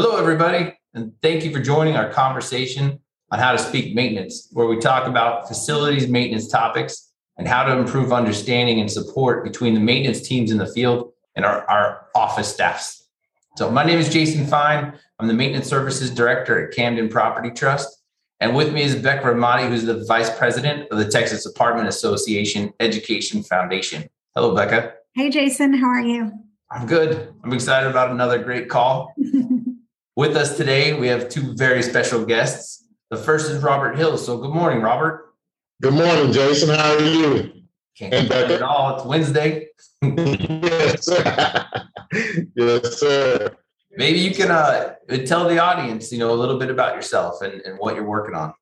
Hello, everybody, and thank you for joining our conversation on how to speak maintenance, where we talk about facilities maintenance topics and how to improve understanding and support between the maintenance teams in the field and our, our office staffs. So, my name is Jason Fine. I'm the Maintenance Services Director at Camden Property Trust. And with me is Becca Ramadi, who's the Vice President of the Texas Apartment Association Education Foundation. Hello, Becca. Hey, Jason. How are you? I'm good. I'm excited about another great call. with us today, we have two very special guests. The first is Robert Hill. So, good morning, Robert. Good morning, Jason. How are you? Can't complain at all. It's Wednesday. yes, sir. yes, sir. Maybe you can uh, tell the audience, you know, a little bit about yourself and, and what you're working on.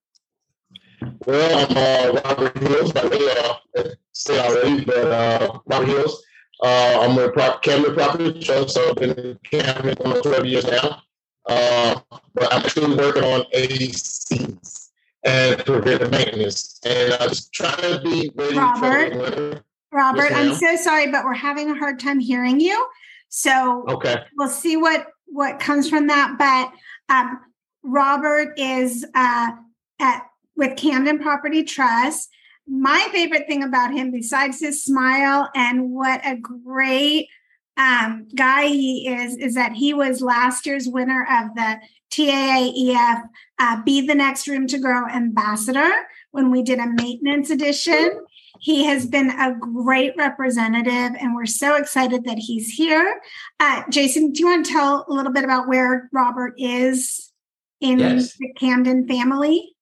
Well, I'm uh, Robert Hills. I may uh, say already, but uh, Robert Hills. Uh, I'm with Pro- Camden Property Trust, so I've been in Camden for 12 years now. Uh, but I'm actually working on ACs and preventive maintenance, and I'm trying to be ready. Robert, Robert, yes, I'm so sorry, but we're having a hard time hearing you. So okay, we'll see what what comes from that. But um, Robert is uh, at with Camden Property Trust. My favorite thing about him, besides his smile and what a great um, guy he is, is that he was last year's winner of the TAAEF uh, Be the Next Room to Grow Ambassador when we did a maintenance edition. He has been a great representative, and we're so excited that he's here. Uh, Jason, do you want to tell a little bit about where Robert is in yes. the Camden family?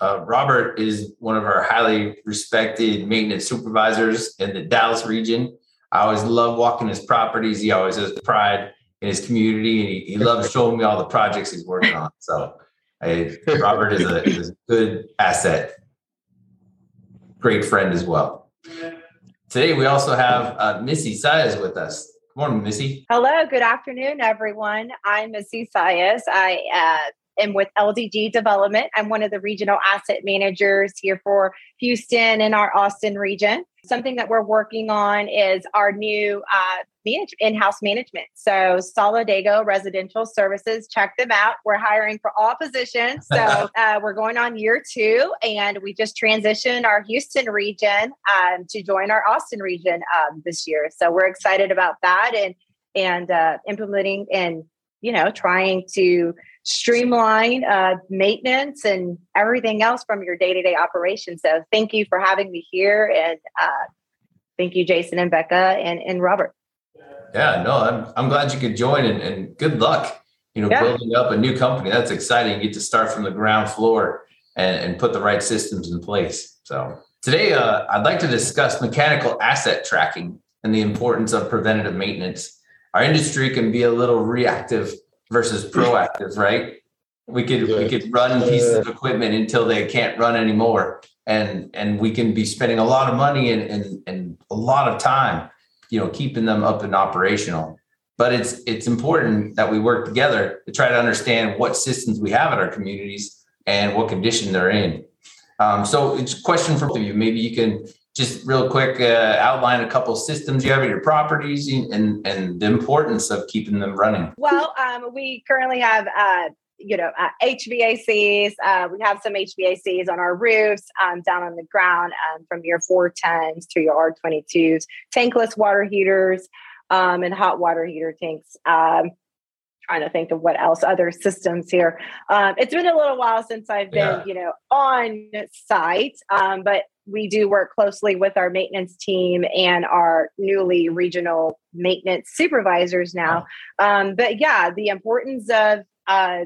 Uh, Robert is one of our highly respected maintenance supervisors in the Dallas region. I always love walking his properties. He always has pride in his community, and he, he loves showing me all the projects he's working on. So, I, Robert is a, is a good asset great friend as well. Today, we also have uh, Missy Saez with us. Good morning, Missy. Hello, good afternoon, everyone. I'm Missy Saez. I uh, am with LDG Development. I'm one of the regional asset managers here for Houston and our Austin region. Something that we're working on is our new uh, manage, in-house management. So Solidago Residential Services, check them out. We're hiring for all positions. So uh, we're going on year two, and we just transitioned our Houston region um, to join our Austin region um, this year. So we're excited about that and and uh, implementing and you know trying to streamline uh, maintenance and everything else from your day-to-day operation. so thank you for having me here and uh, thank you jason and becca and, and robert yeah, no, I'm, I'm glad you could join and, and good luck. You know, yeah. building up a new company. That's exciting. You get to start from the ground floor and, and put the right systems in place. So today, uh, I'd like to discuss mechanical asset tracking and the importance of preventative maintenance. Our industry can be a little reactive versus proactive, right? We could yeah. we could run pieces of equipment until they can't run anymore, and and we can be spending a lot of money and and, and a lot of time you know keeping them up and operational. But it's it's important that we work together to try to understand what systems we have at our communities and what condition they're in. Um, so it's a question for you. Maybe you can just real quick uh, outline a couple systems you have at your properties and and the importance of keeping them running well um, we currently have uh, you know, uh, HVACs. Uh, we have some HVACs on our roofs, um, down on the ground, um, from your 410s to your R22s, tankless water heaters, um, and hot water heater tanks. Trying to think of what else other systems here. Um, it's been a little while since I've been, yeah. you know, on site, um, but we do work closely with our maintenance team and our newly regional maintenance supervisors now. Um, but yeah, the importance of uh,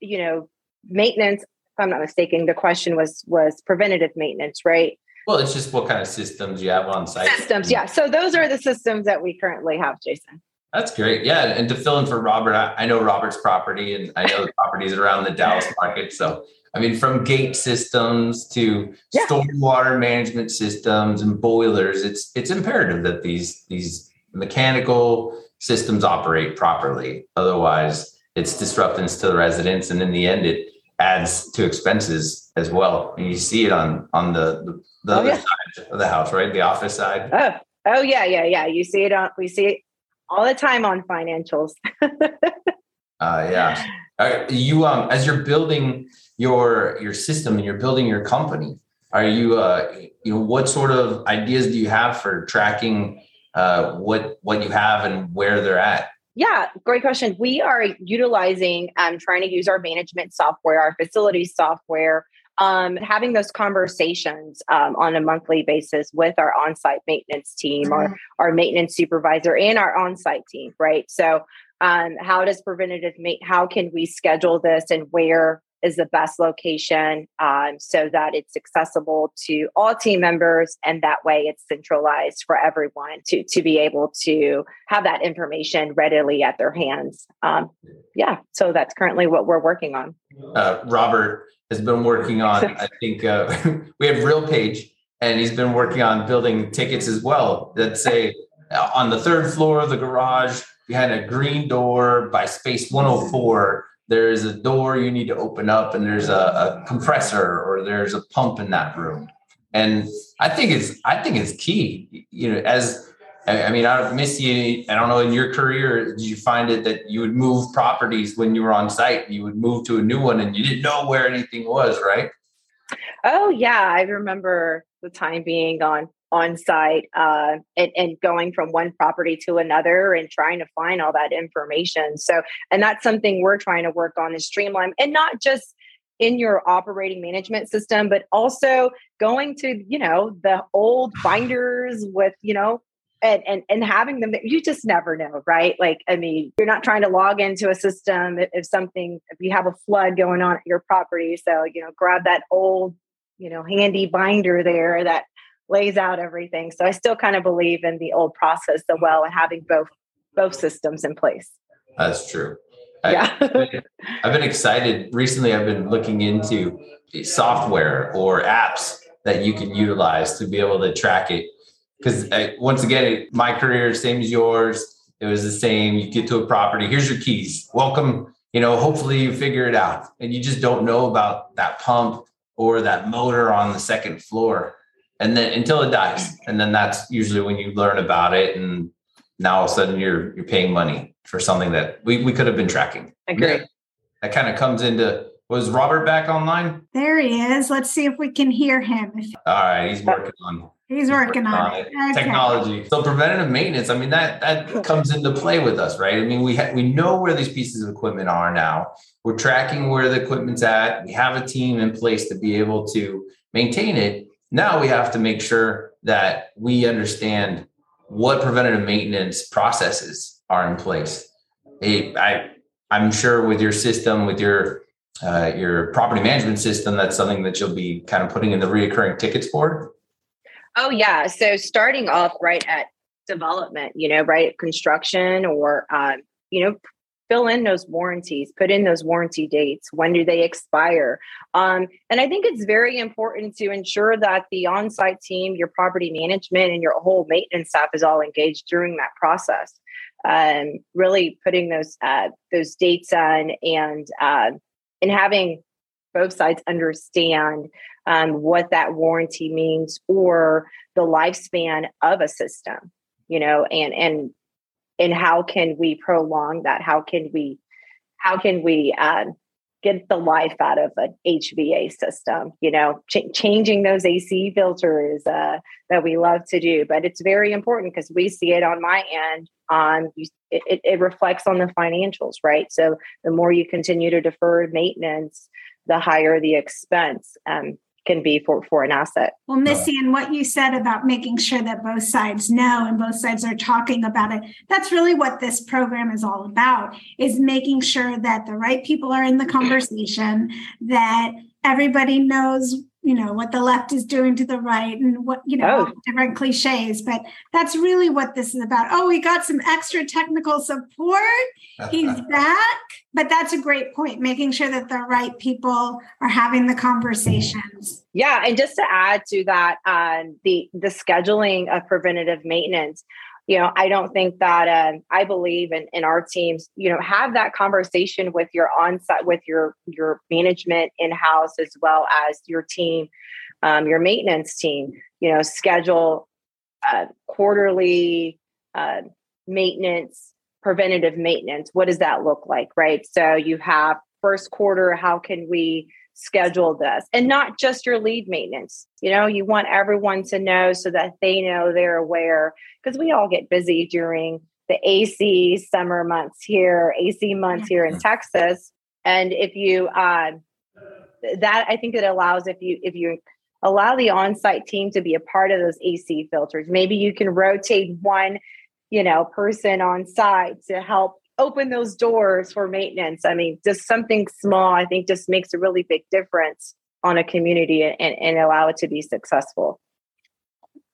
you know, maintenance, if I'm not mistaken, the question was was preventative maintenance, right? Well, it's just what kind of systems you have on site. Systems, yeah. So those are the systems that we currently have, Jason. That's great. Yeah. And to fill in for Robert, I, I know Robert's property and I know the properties around the Dallas market. So, I mean, from gate systems to yeah. stormwater management systems and boilers, it's it's imperative that these these mechanical systems operate properly. Otherwise, it's disruptance to the residents, and in the end, it adds to expenses as well. And you see it on on the the, the oh, other yeah. side of the house, right? The office side. Oh, oh yeah, yeah, yeah. You see it on we see it all the time on financials. uh, yeah. Are you um as you're building your your system and you're building your company, are you uh you know what sort of ideas do you have for tracking uh what what you have and where they're at? Yeah, great question. We are utilizing um trying to use our management software, our facilities software, um, having those conversations um, on a monthly basis with our on-site maintenance team, mm-hmm. our our maintenance supervisor, and our on-site team, right? So, um, how does preventative ma- How can we schedule this, and where is the best location um, so that it's accessible to all team members and that way it's centralized for everyone to to be able to have that information readily at their hands um, yeah so that's currently what we're working on uh, robert has been working on, I think uh, we have RealPage, and he's been working on building tickets as well that say uh, on the third floor of the garage behind a green door by space 104 there's a door you need to open up and there's a, a compressor or there's a pump in that room. And i think it's i think it's key you know as I mean, I miss you. I don't know, in your career, did you find it that you would move properties when you were on site? You would move to a new one and you didn't know where anything was, right? Oh, yeah. I remember the time being on on site uh, and, and going from one property to another and trying to find all that information. So, and that's something we're trying to work on is streamline and not just in your operating management system, but also going to, you know, the old binders with, you know, and, and and having them you just never know right? Like i mean you're not trying to log into a system if, if, something if you have a flood going on at your property. So you know grab that old you know handy binder there that lays out everything. So i still kind of believe in the old process so well and having both both systems in place. That's true. Yeah. I, I've been excited. Recently i've been looking into software or apps that you can utilize to be able to track it because uh, once again, my career same as yours. It was the same. You get to a property. Here's your keys. Welcome. You know, hopefully you figure it out, and you just don't know about that pump or that motor on the second floor, and then until it dies, and then that's usually when you learn about it, and now all of a sudden you're you're paying money for something that we, we could have been tracking. Agree. That, that kind of comes into was Robert back online? There he is. Let's see if we can hear him. All right, he's working on He's working on it. Okay. Technology. So preventative maintenance. I mean that that comes into play with us, right? I mean we ha- we know where these pieces of equipment are now. We're tracking where the equipment's at. We have a team in place to be able to maintain it. Now we have to make sure that we understand what preventative maintenance processes are in place. It, I I'm sure with your system, with your uh, your property management system, that's something that you'll be kind of putting in the reoccurring tickets for. Oh yeah. So starting off right at development, you know, right at construction or um, you know, fill in those warranties, put in those warranty dates. When do they expire? Um, and I think it's very important to ensure that the on-site team, your property management, and your whole maintenance staff is all engaged during that process. Um, really putting those uh, those dates on and uh, and having both sides understand um, what that warranty means or the lifespan of a system you know and and and how can we prolong that how can we how can we uh, get the life out of an HVA system, you know, ch- changing those AC filters uh, that we love to do. But it's very important because we see it on my end. On um, it, it reflects on the financials, right? So the more you continue to defer maintenance, the higher the expense um, can be for, for an asset. Well, Missy, and what you said about making sure that both sides know and both sides are talking about it, that's really what this program is all about, is making sure that the right people are in the conversation, that everybody knows you know what the left is doing to the right and what you know oh. different cliches but that's really what this is about. Oh we got some extra technical support. He's back. But that's a great point making sure that the right people are having the conversations. Yeah and just to add to that um, the the scheduling of preventative maintenance you know i don't think that um, i believe in, in our teams you know have that conversation with your on-site with your your management in-house as well as your team um, your maintenance team you know schedule uh, quarterly uh, maintenance preventative maintenance. What does that look like right? So you have first quarter, how can we schedule this? And not just your lead maintenance. You know, you want everyone to know so that they know they're aware because we all get busy during the AC summer months here, AC months here in Texas. And if you, uh, that I think it allows if you if you allow the on-site team to be a part of those AC filters. Maybe you can rotate one, you know, person on site to help open those doors for maintenance. I mean, just something small, I think just makes a really big difference on a community and, and allow it to be successful.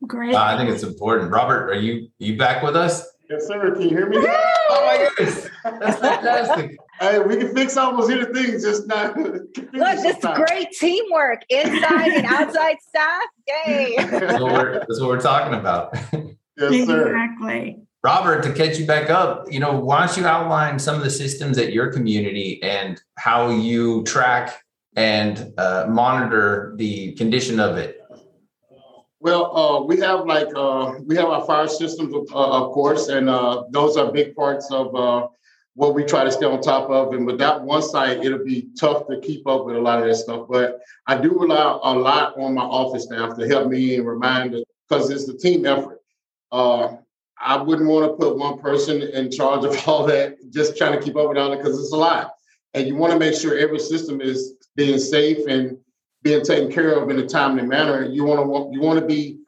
Great. Uh, I think it's important. Robert, are you you back with us? Yes, sir. Can you hear me? Oh my goodness, that's fantastic. hey, we can fix almost anything, just not. Look, this great teamwork, inside and outside staff. Yay! That's what we're, that's what we're talking about. Yes, sir. Exactly. Robert, to catch you back up, you know, why don't you outline some of the systems at your community and how you track and uh, monitor the condition of it? Well, uh, we have like uh, we have our fire systems, uh, of course, and uh, those are big parts of uh, what we try to stay on top of. And with that one site, it'll be tough to keep up with a lot of that stuff. But I do rely a lot on my office staff to help me and remind us because it's a team effort. Uh, I wouldn't want to put one person in charge of all that, just trying to keep up with all it because it's a lot. And you want to make sure every system is being safe and being taken care of in a timely manner. You want to you want to be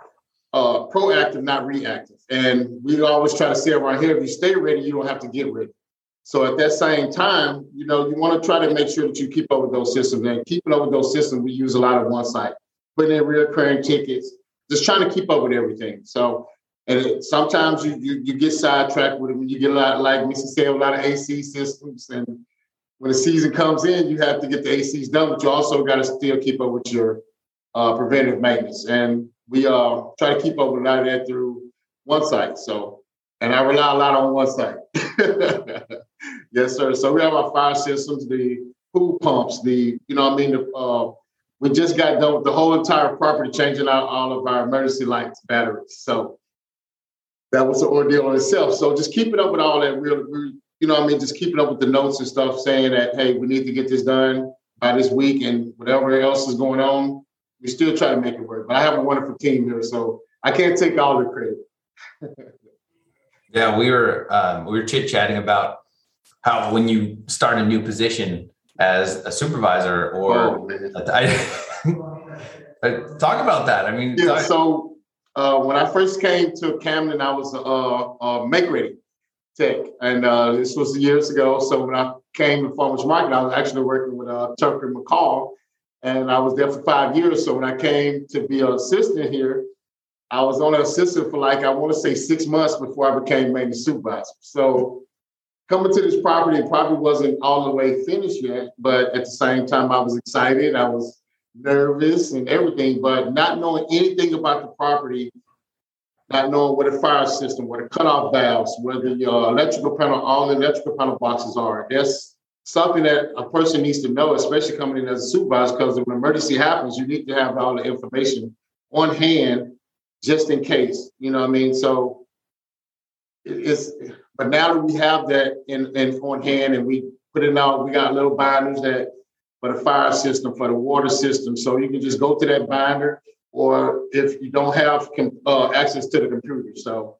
uh, proactive, not reactive. And we always try to say around here, if you stay ready, you don't have to get ready. So at that same time, you know, you want to try to make sure that you keep up with those systems. And keeping up with those systems, we use a lot of OneSite, putting in reoccurring tickets, just trying to keep up with everything. So and it, sometimes you, you, you get sidetracked with it when you get a lot, like Missy said, a lot of AC systems. And when the season comes in, you have to get the ACs done, but you also got to still keep up with your uh, preventive maintenance. And we uh, try to keep up with a lot of that through OneSite. So, and I rely a lot on OneSite. yes, sir. So we have our fire systems, the pool pumps, the, you know I mean? The, uh, we just got done with the whole entire property changing out all of our emergency lights, batteries. So that was an ordeal in itself. So just keeping up with all that, real, you know, I mean, just keeping up with the notes and stuff, saying that hey, we need to get this done by this week, and whatever else is going on, we still try to make it work. But I have a wonderful team here, so I can't take all the credit. yeah, we were um, we were chit chatting about how when you start a new position as a supervisor or oh, talk about that. I mean, yeah. Talk- so uh, when I first came to Camden, I was a, a make ready tech, and uh, this was years ago. So when I came to Farmers Market, I was actually working with uh, Tucker McCall, and I was there for five years. So when I came to be an assistant here, I was only an assistant for like I want to say six months before I became maintenance supervisor. So coming to this property probably wasn't all the way finished yet, but at the same time I was excited. I was nervous and everything, but not knowing anything about the property, not knowing what a fire system, what a cutoff valves, whether the uh, electrical panel, all the electrical panel boxes are. That's something that a person needs to know, especially coming in as a supervisor, because if an emergency happens, you need to have all the information on hand just in case. You know what I mean? So it's but now that we have that in, in on hand and we put it out, we got little binders that for the fire system, for the water system. So you can just go to that binder, or if you don't have uh, access to the computer. So,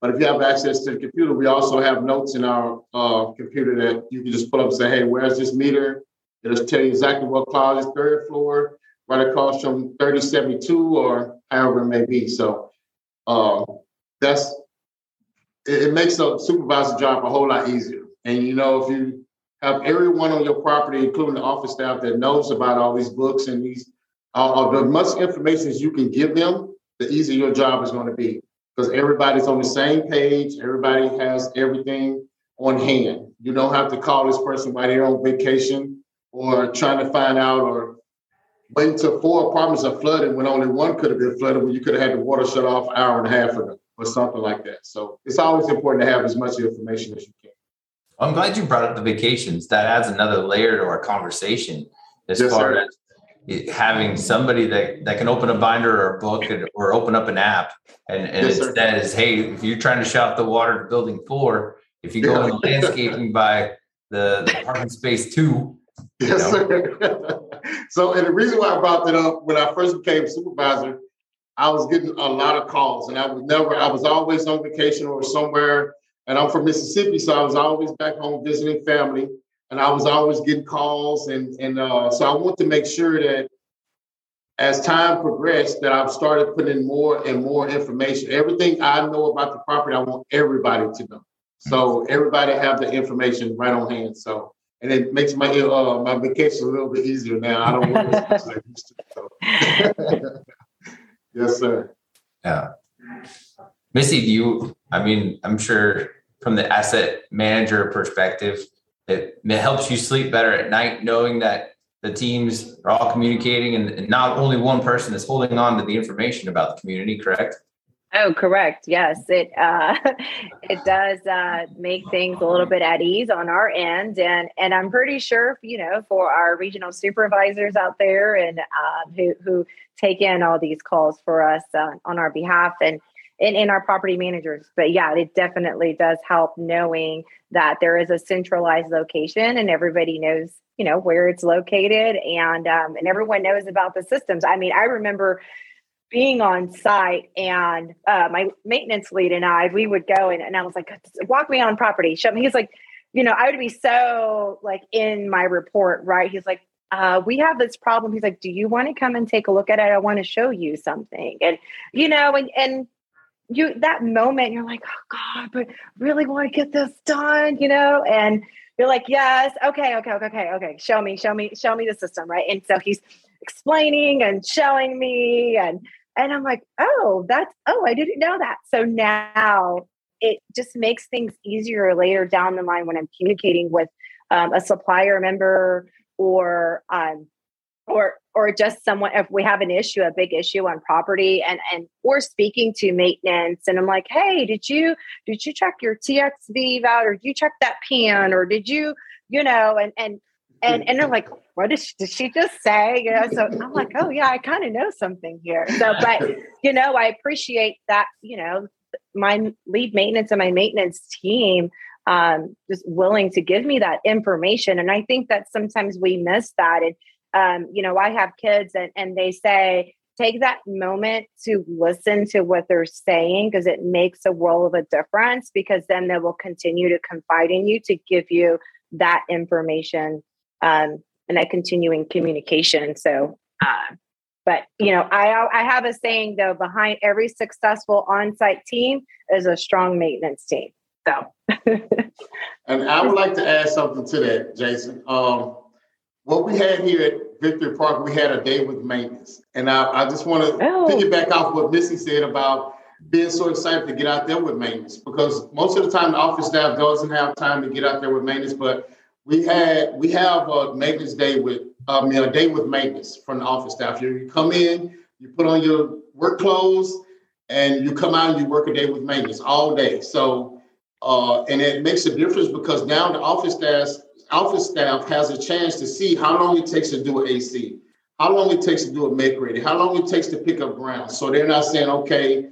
but if you have access to the computer, we also have notes in our uh, computer that you can just pull up and say, hey, where's this meter? It'll tell you exactly what closet, third floor, right across from 3072 or however it may be. So uh, that's it, it makes a supervisor job a whole lot easier. And you know, if you have everyone on your property, including the office staff, that knows about all these books and these, uh, the much information as you can give them, the easier your job is going to be because everybody's on the same page. Everybody has everything on hand. You don't have to call this person while they're on vacation or trying to find out or wait until four apartments are flooded when only one could have been flooded when you could have had the water shut off an hour and a half ago or something like that. So it's always important to have as much information as you. I'm glad you brought up the vacations. That adds another layer to our conversation as yes, far sir. as having somebody that, that can open a binder or a book or open up an app and, and yes, it says, hey, if you're trying to shut the water to building four, if you go yeah. in the landscaping by the, the parking space two, Yes, sir. so, and the reason why I brought that up when I first became supervisor, I was getting a lot of calls, and I was never, I was always on vacation or somewhere. And I'm from Mississippi, so I was always back home visiting family, and I was always getting calls, and and uh, so I want to make sure that as time progressed, that I've started putting more and more information. Everything I know about the property, I want everybody to know. So everybody have the information right on hand. So and it makes my uh, my vacation a little bit easier now. I don't want to yes, sir. Yeah. Missy, do you, I mean, I'm sure from the asset manager perspective, it, it helps you sleep better at night knowing that the teams are all communicating and, not only one person is holding on to the information about the community, correct? Oh, correct. Yes, it uh, it does uh, make things a little bit at ease on our end, and and I'm pretty sure you know for our regional supervisors out there and uh, who who take in all these calls for us uh, on our behalf and. In, in our property managers, but yeah, it definitely does help knowing that there is a centralized location and everybody knows you know where it's located and um, and everyone knows about the systems. I mean, I remember being on site and uh, my maintenance lead and I, we would go and, and I was like, walk me on property, show me. He's like, you know, I would be so like in my report, right? He's like, uh, we have this problem. He's like, do you want to come and take a look at it? I want to show you something. And, you know, and, and you, that moment you're like, oh God, but really want to get this done, you know? And you're like, yes, okay, okay, okay, okay. Show me, show me, show me the system. Right. And so he's explaining and showing me and, and I'm like, oh, that's, oh, I didn't know that. So now it just makes things easier later down the line when I'm communicating with um, a supplier member or, um, or, or just someone, if we have an issue, a big issue on property and, and, or speaking to maintenance and I'm like, Hey, did you, did you check your TXV out or did you check that pan or did you, you know, and, and, and and they're like, what did she, did she just say? You know, so I'm like, oh yeah, I kind of know something here. So, but you know, I appreciate that. You know, my lead maintenance and my maintenance team um, just willing to give me that information, and I think that sometimes we miss that. And um, you know, I have kids, and and they say take that moment to listen to what they're saying because it makes a world of a difference because then they will continue to confide in you to give you that information um, and that continuing communication. So, uh, but you know, I I have a saying though: behind every successful on-site team is a strong maintenance team. So, and I would like to add something to that, Jason. Um, what we had here at Victory Park, we had a day with maintenance, and I, I just want to oh. piggyback off what Missy said about being so excited to get out there with maintenance because most of the time the office staff doesn't have time to get out there with maintenance, but we had we have a maintenance day with I mean a day with maintenance from the office staff. You come in, you put on your work clothes, and you come out and you work a day with maintenance all day. So uh, and it makes a difference because now the office staff office staff has a chance to see how long it takes to do an AC, how long it takes to do a make ready, how long it takes to pick up ground. So they're not saying, okay,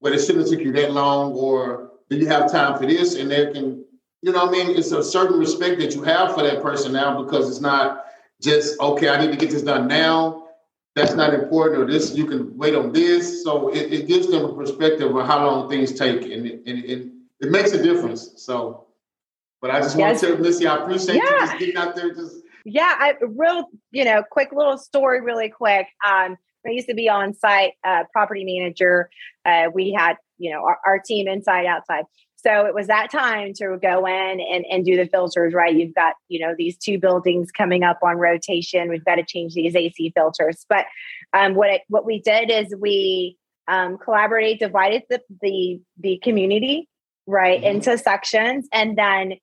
well, it shouldn't have took you that long, or do you have time for this? And they can you know I mean? It's a certain respect that you have for that person now because it's not just, okay, I need to get this done now. That's not important, or this, you can wait on this. So it, it gives them a perspective of how long things take, and it, and it makes a difference. So, but I just yes. want to Missy, I appreciate yeah. you just getting out there. Just yeah, I real, you know, quick little story, really quick. Um, I used to be on site uh, property manager. Uh, we had, you know, our, our team inside, outside so it was that time to go in and, and do the filters, right? You've got, you know, these two buildings coming up on rotation. We've got to change these AC filters. But um, what it, what we did is we um, collaborated, divided the, the, the community, right, mm-hmm. into sections. And then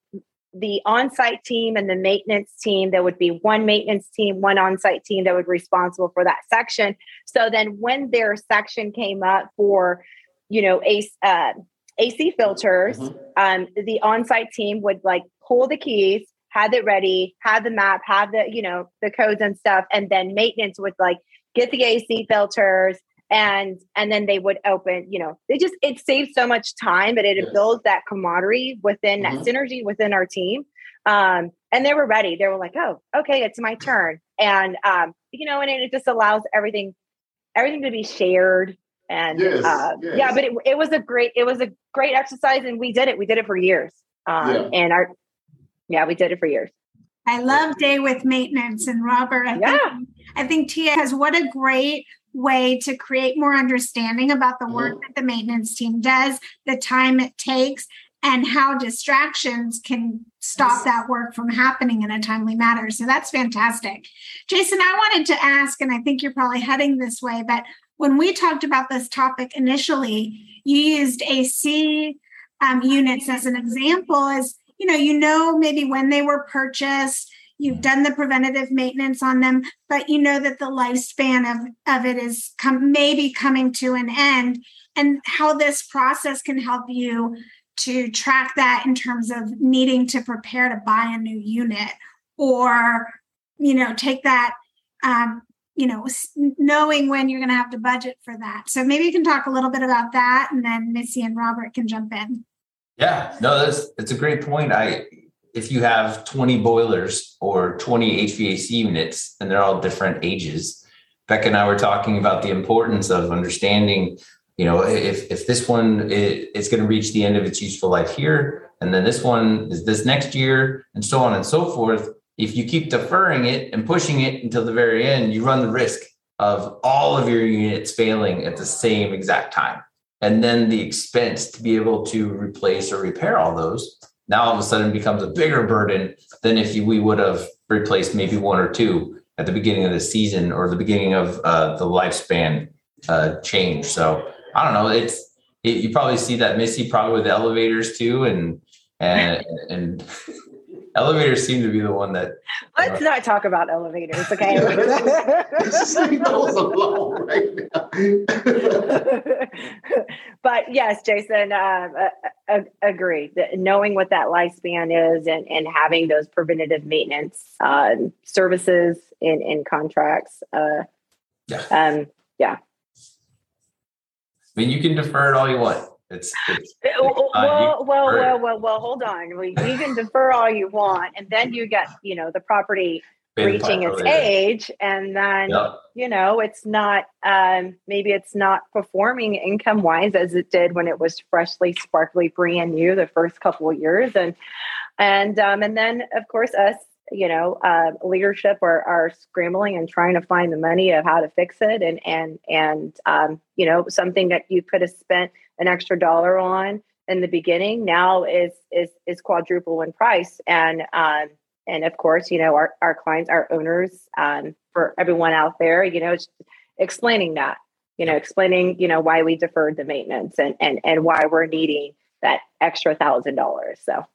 the on-site team and the maintenance team there would be one maintenance team one on-site team that would be responsible for that section so then when their section came up for you know a uh, AC filters. Mm-hmm. Um, the on-site team would like pull the keys, have it ready, have the map, have the you know the codes and stuff, and then maintenance would like get the AC filters and and then they would open. You know, they just it saves so much time, but it yes. builds that camaraderie within mm-hmm. that synergy within our team. Um, and they were ready. They were like, "Oh, okay, it's my turn," and um, you know, and it just allows everything, everything to be shared. And Yes, uh, yes. yeah, but it, it was a great, it was a great exercise, and we did it. We did it for years. Um, Yeah. and our, yeah, we did it for years. I love day with maintenance and Robert. I Yeah. think I think Tia has what a great way to create more understanding about the work Mhm. that the maintenance team does, the time it takes, and how distractions can stop that work from happening in a timely manner. So that's fantastic. Jason, I wanted to ask, and I think you're probably heading this way, but when we talked about this topic initially, you used AC um, units as an example as you know you know maybe when they were purchased you've done the preventative maintenance on them but you know that the lifespan of, of it is come maybe coming to an end. And how this process can help you to track that in terms of needing to prepare to buy a new unit or you know take that um, you know knowing when you're going to have to budget for that. So maybe you can talk a little bit about that and then missy and robert can jump in. Yeah, no, that's that's a great point. I if you have 20 boilers or 20 HVAC units and they're all different ages, Becca and I were talking about the importance of understanding, you know, if if this one is going to reach the end of its useful life here, and then this one is this next year, and so on and so forth. If you keep deferring it and pushing it until the very end, you run the risk of all of your units failing at the same exact time and then the expense to be able to replace or repair all those now all of a sudden becomes a bigger burden than if we would have replaced maybe one or two at the beginning of the season or the beginning of uh, the lifespan uh, change. So I don't know. It's it, you probably see that Missy probably with elevators too, and and and elevators seem to be the one that Let's not talk about elevators, okay? Just leave those alone right now. but yes, Jason, uh, uh, uh, agree. That knowing what that lifespan is and, and having those preventative maintenance uh, services in, in contracts. Uh, Yeah. Um, yeah. I mean you can defer it all you want. It's, it's Well, uh, well, well, well, well, well, hold on. We, you can defer all you want, and then you get, you know, the property reaching its age, and then Yep. you know it's not um maybe it's not performing income wise as it did when it was freshly sparkly brand new the first couple of years and and um and then of course us you know uh, leadership are, are scrambling and trying to find the money of how to fix it and and and um you know something that you could have spent an extra dollar on in the beginning now is is is quadruple in price. And um and of course you know our, our clients our owners um, for everyone out there you know explaining that you know explaining you know why we deferred the maintenance and and and why we're needing that extra thousand dollars. So.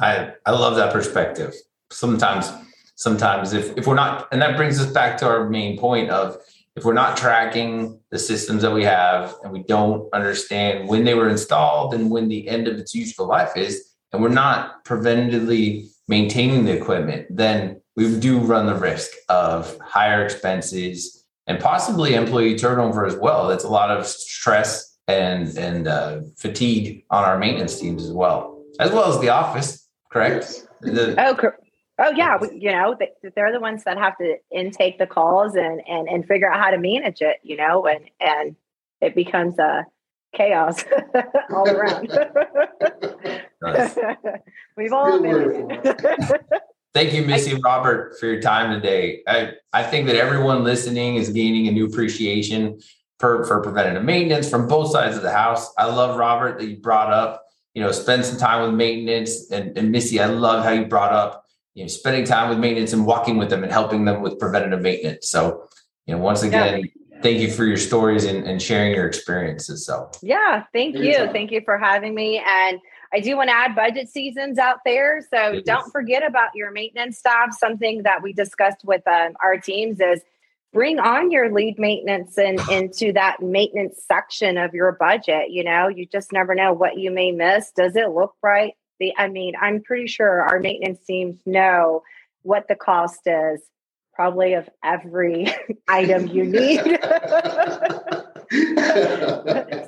I I love that perspective. Sometimes sometimes if if we're not and that brings us back to our main point of if we're not tracking the systems that we have and we don't understand when they were installed and when the end of its useful life is and we're not preventatively maintaining the equipment then we do run the risk of higher expenses and possibly employee turnover as well. That's a lot of stress and and uh, fatigue on our maintenance teams as well as well as the office correct? The, oh cor- oh yeah we, you know they, they're the ones that have to intake the calls and and and figure out how to manage it you know and and it becomes a chaos all around we've all Good been. Thank you, Missy and Robert, for your time today. I, I think that everyone listening is gaining a new appreciation for, for preventative maintenance from both sides of the house. I love Robert that you brought up, you know, spend some time with maintenance and, and Missy, I love how you brought up, you know, spending time with maintenance and walking with them and helping them with preventative maintenance. So, you know, once again, thank you for your stories and, and sharing your experiences. So Yeah, thank you. Anytime. Thank you for having me. And I do want to add budget seasons out there. So Yes. don't forget about your maintenance staff. Something that we discussed with um, our teams is bring on your lead maintenance and into that maintenance section of your budget. You know, you just never know what you may miss. Does it look right? The, I mean, I'm pretty sure our maintenance teams know what the cost is, probably of every item you need.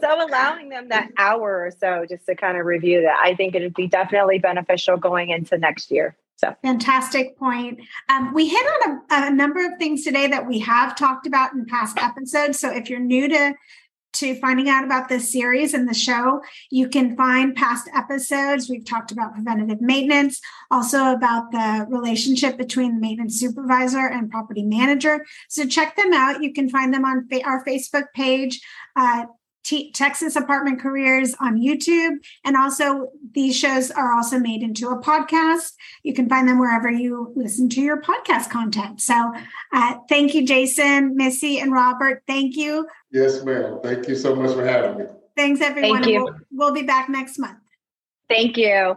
so allowing them that hour or so just to kind of review that, I think it'd be definitely beneficial going into next year. So fantastic point. Um, we hit on a, a number of things today that we have talked about in past episodes. So if you're new to to finding out about this series and the show, you can find past episodes. We've talked about preventative maintenance, also about the relationship between the maintenance supervisor and property manager. So check them out. You can find them on our Facebook page. Uh, T- Texas Apartment Careers on YouTube. And also, these shows are also made into a podcast. You can find them wherever you listen to your podcast content. So, uh, thank you, Jason, Missy, and Robert. Thank you. Yes, ma'am. Thank you so much for having me. Thanks, everyone. Thank you. We'll, we'll be back next month. Thank you.